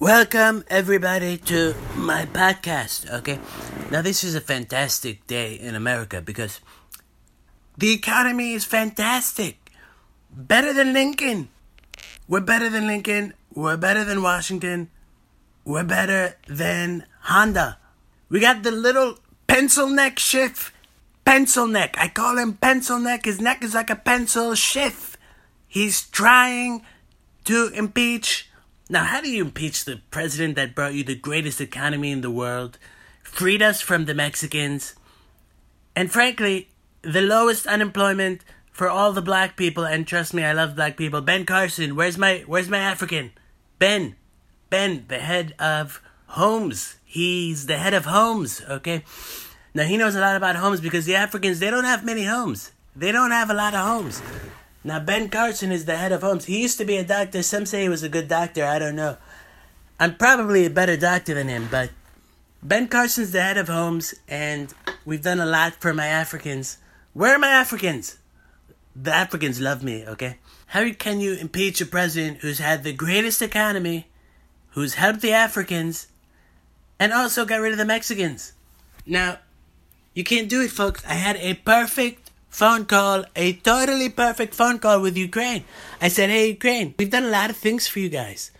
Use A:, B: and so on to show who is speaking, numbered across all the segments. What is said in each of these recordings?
A: Welcome, everybody, to my podcast. Okay, now this is a fantastic day in America because the economy is fantastic. Better than Lincoln. We're better than Lincoln. We're better than Washington. We're better than Honda. We got the little pencil neck Schiff. Pencil neck. I call him pencil neck. His neck is like a pencil Schiff. He's trying to impeach. Now, how do you impeach the president that brought you the greatest economy in the world, freed us from the Mexicans, and frankly, the lowest unemployment for all the black people? And trust me, I love black people. Ben Carson, where's my where's my African? Ben, Ben, the head of Homes. He's the head of Homes. Okay. Now he knows a lot about homes because the Africans they don't have many homes. They don't have a lot of homes. Now, Ben Carson is the head of Homes. He used to be a doctor. Some say he was a good doctor. I don't know. I'm probably a better doctor than him, but Ben Carson's the head of Homes, and we've done a lot for my Africans. Where are my Africans? The Africans love me, okay? How can you impeach a president who's had the greatest economy, who's helped the Africans, and also got rid of the Mexicans? Now, you can't do it, folks. I had a perfect phone call, a totally perfect phone call with Ukraine. I said, Hey, Ukraine, we've done a lot of things for you guys.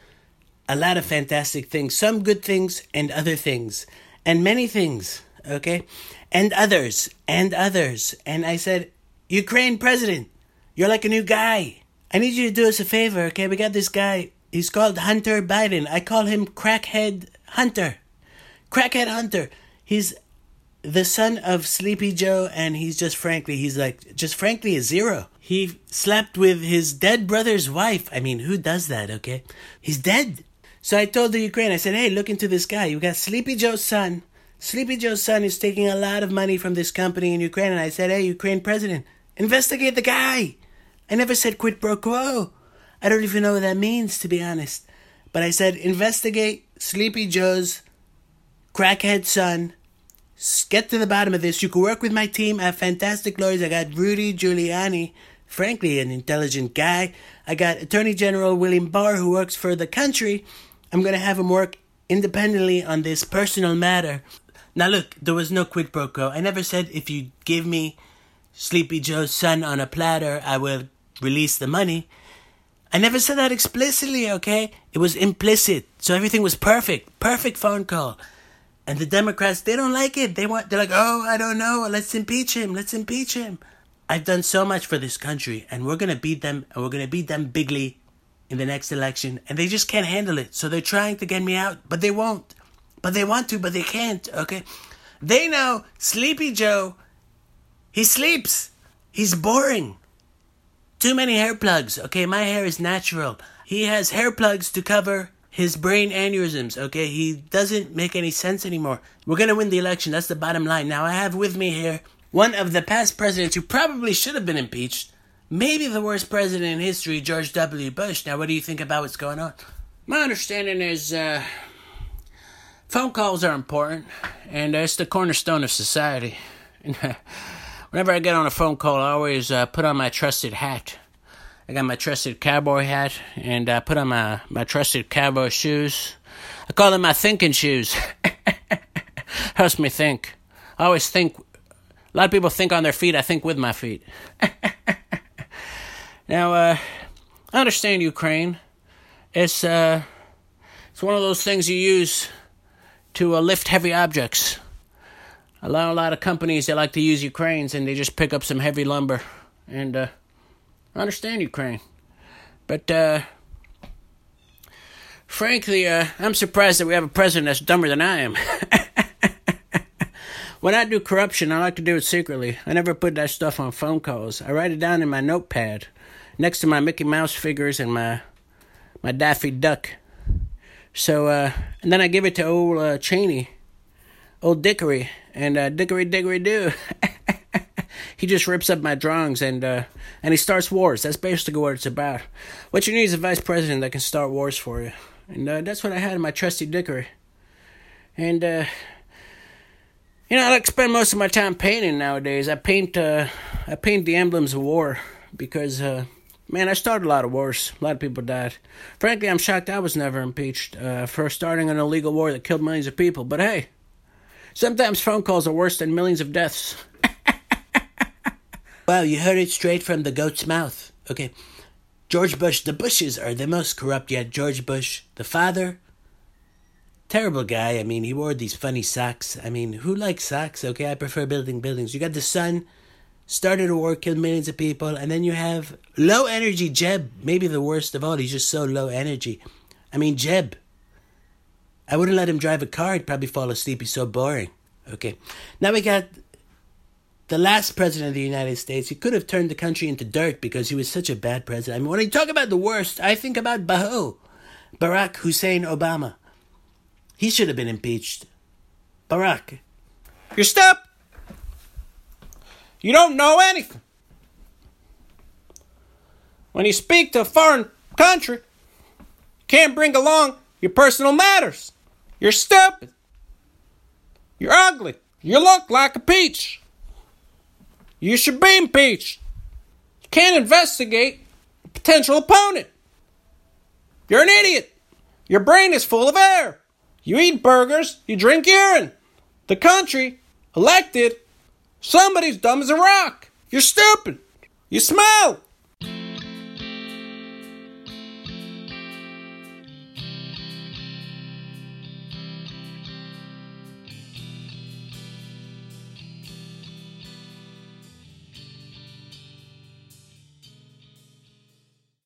A: A lot of fantastic things. Some good things and other things. And many things, okay? And others, and others. And I said, Ukraine president, you're like a new guy. I need you to do us a favor, okay? We got this guy. He's called Hunter Biden. I call him Crackhead Hunter. Crackhead Hunter. He's the son of Sleepy Joe, and he's just frankly, he's like, just frankly, a zero. He slept with his dead brother's wife. I mean, who does that, okay? He's dead. So I told the Ukraine, I said, hey, look into this guy. You got Sleepy Joe's son. Sleepy Joe's son is taking a lot of money from this company in Ukraine. And I said, hey, Ukraine president, investigate the guy. I never said quid pro quo. I don't even know what that means, to be honest. But I said, investigate Sleepy Joe's crackhead son get to the bottom of this. You can work with my team. I have fantastic lawyers. I got Rudy Giuliani, frankly, an intelligent guy. I got Attorney General William Barr, who works for the country. I'm going to have him work independently on this personal matter. Now, look, there was no quid pro quo. I never said if you give me Sleepy Joe's son on a platter, I will release the money. I never said that explicitly, okay? It was implicit. So everything was perfect. Perfect phone call. And the Democrats, they don't like it. They want, they're like, oh, I don't know. Let's impeach him. Let's impeach him. I've done so much for this country, and we're gonna beat them, and we're gonna beat them bigly in the next election, and they just can't handle it. So they're trying to get me out, but they won't. But they want to, but they can't. Okay, they know Sleepy Joe. He sleeps. He's boring. Too many hair plugs. Okay, my hair is natural. He has hair plugs to cover his brain aneurysms, okay? He doesn't make any sense anymore. We're gonna win the election, that's the bottom line. Now, I have with me here one of the past presidents who probably should have been impeached. Maybe the worst president in history, George W. Bush. Now, what do you think about what's going on? My understanding is uh, phone calls are important, and it's the cornerstone of society. Whenever I get on a phone call, I always uh, put on my trusted hat. I got my trusted cowboy hat and I put on my, my trusted cowboy shoes. I call them my thinking shoes. Helps me think. I always think. A lot of people think on their feet. I think with my feet. now, uh, I understand Ukraine. It's uh, it's one of those things you use to uh, lift heavy objects. I know a lot of companies they like to use Ukraines and they just pick up some heavy lumber and uh, I understand Ukraine. But, uh, frankly, uh, I'm surprised that we have a president that's dumber than I am. when I do corruption, I like to do it secretly. I never put that stuff on phone calls. I write it down in my notepad next to my Mickey Mouse figures and my my Daffy Duck. So, uh, and then I give it to old uh, Cheney, old Dickory, and uh, Dickory Dickory do. he just rips up my drawings and uh, and he starts wars. That's basically what it's about. What you need is a vice president that can start wars for you, and uh, that's what I had in my trusty Dickory. And uh, you know, I like spend most of my time painting nowadays. I paint uh, I paint the emblems of war because uh, Man, I started a lot of wars. A lot of people died. Frankly, I'm shocked I was never impeached uh, for starting an illegal war that killed millions of people. But hey, sometimes phone calls are worse than millions of deaths. Wow, you heard it straight from the goat's mouth. Okay, George Bush, the Bushes are the most corrupt yet. George Bush, the father, terrible guy. I mean, he wore these funny socks. I mean, who likes socks? Okay, I prefer building buildings. You got the son started a war, killed millions of people, and then you have low energy Jeb, maybe the worst of all. He's just so low energy. I mean, Jeb. I wouldn't let him drive a car, he'd probably fall asleep. He's so boring. Okay. Now we got the last president of the United States. He could have turned the country into dirt because he was such a bad president. I mean, when I talk about the worst, I think about Baho, Barack Hussein Obama. He should have been impeached. Barack.
B: You step you don't know anything. When you speak to a foreign country, you can't bring along your personal matters. You're stupid. You're ugly. You look like a peach. You should be impeached. You can't investigate a potential opponent. You're an idiot. Your brain is full of air. You eat burgers, you drink urine. The country elected Somebody's dumb as a rock. You're stupid. You smell.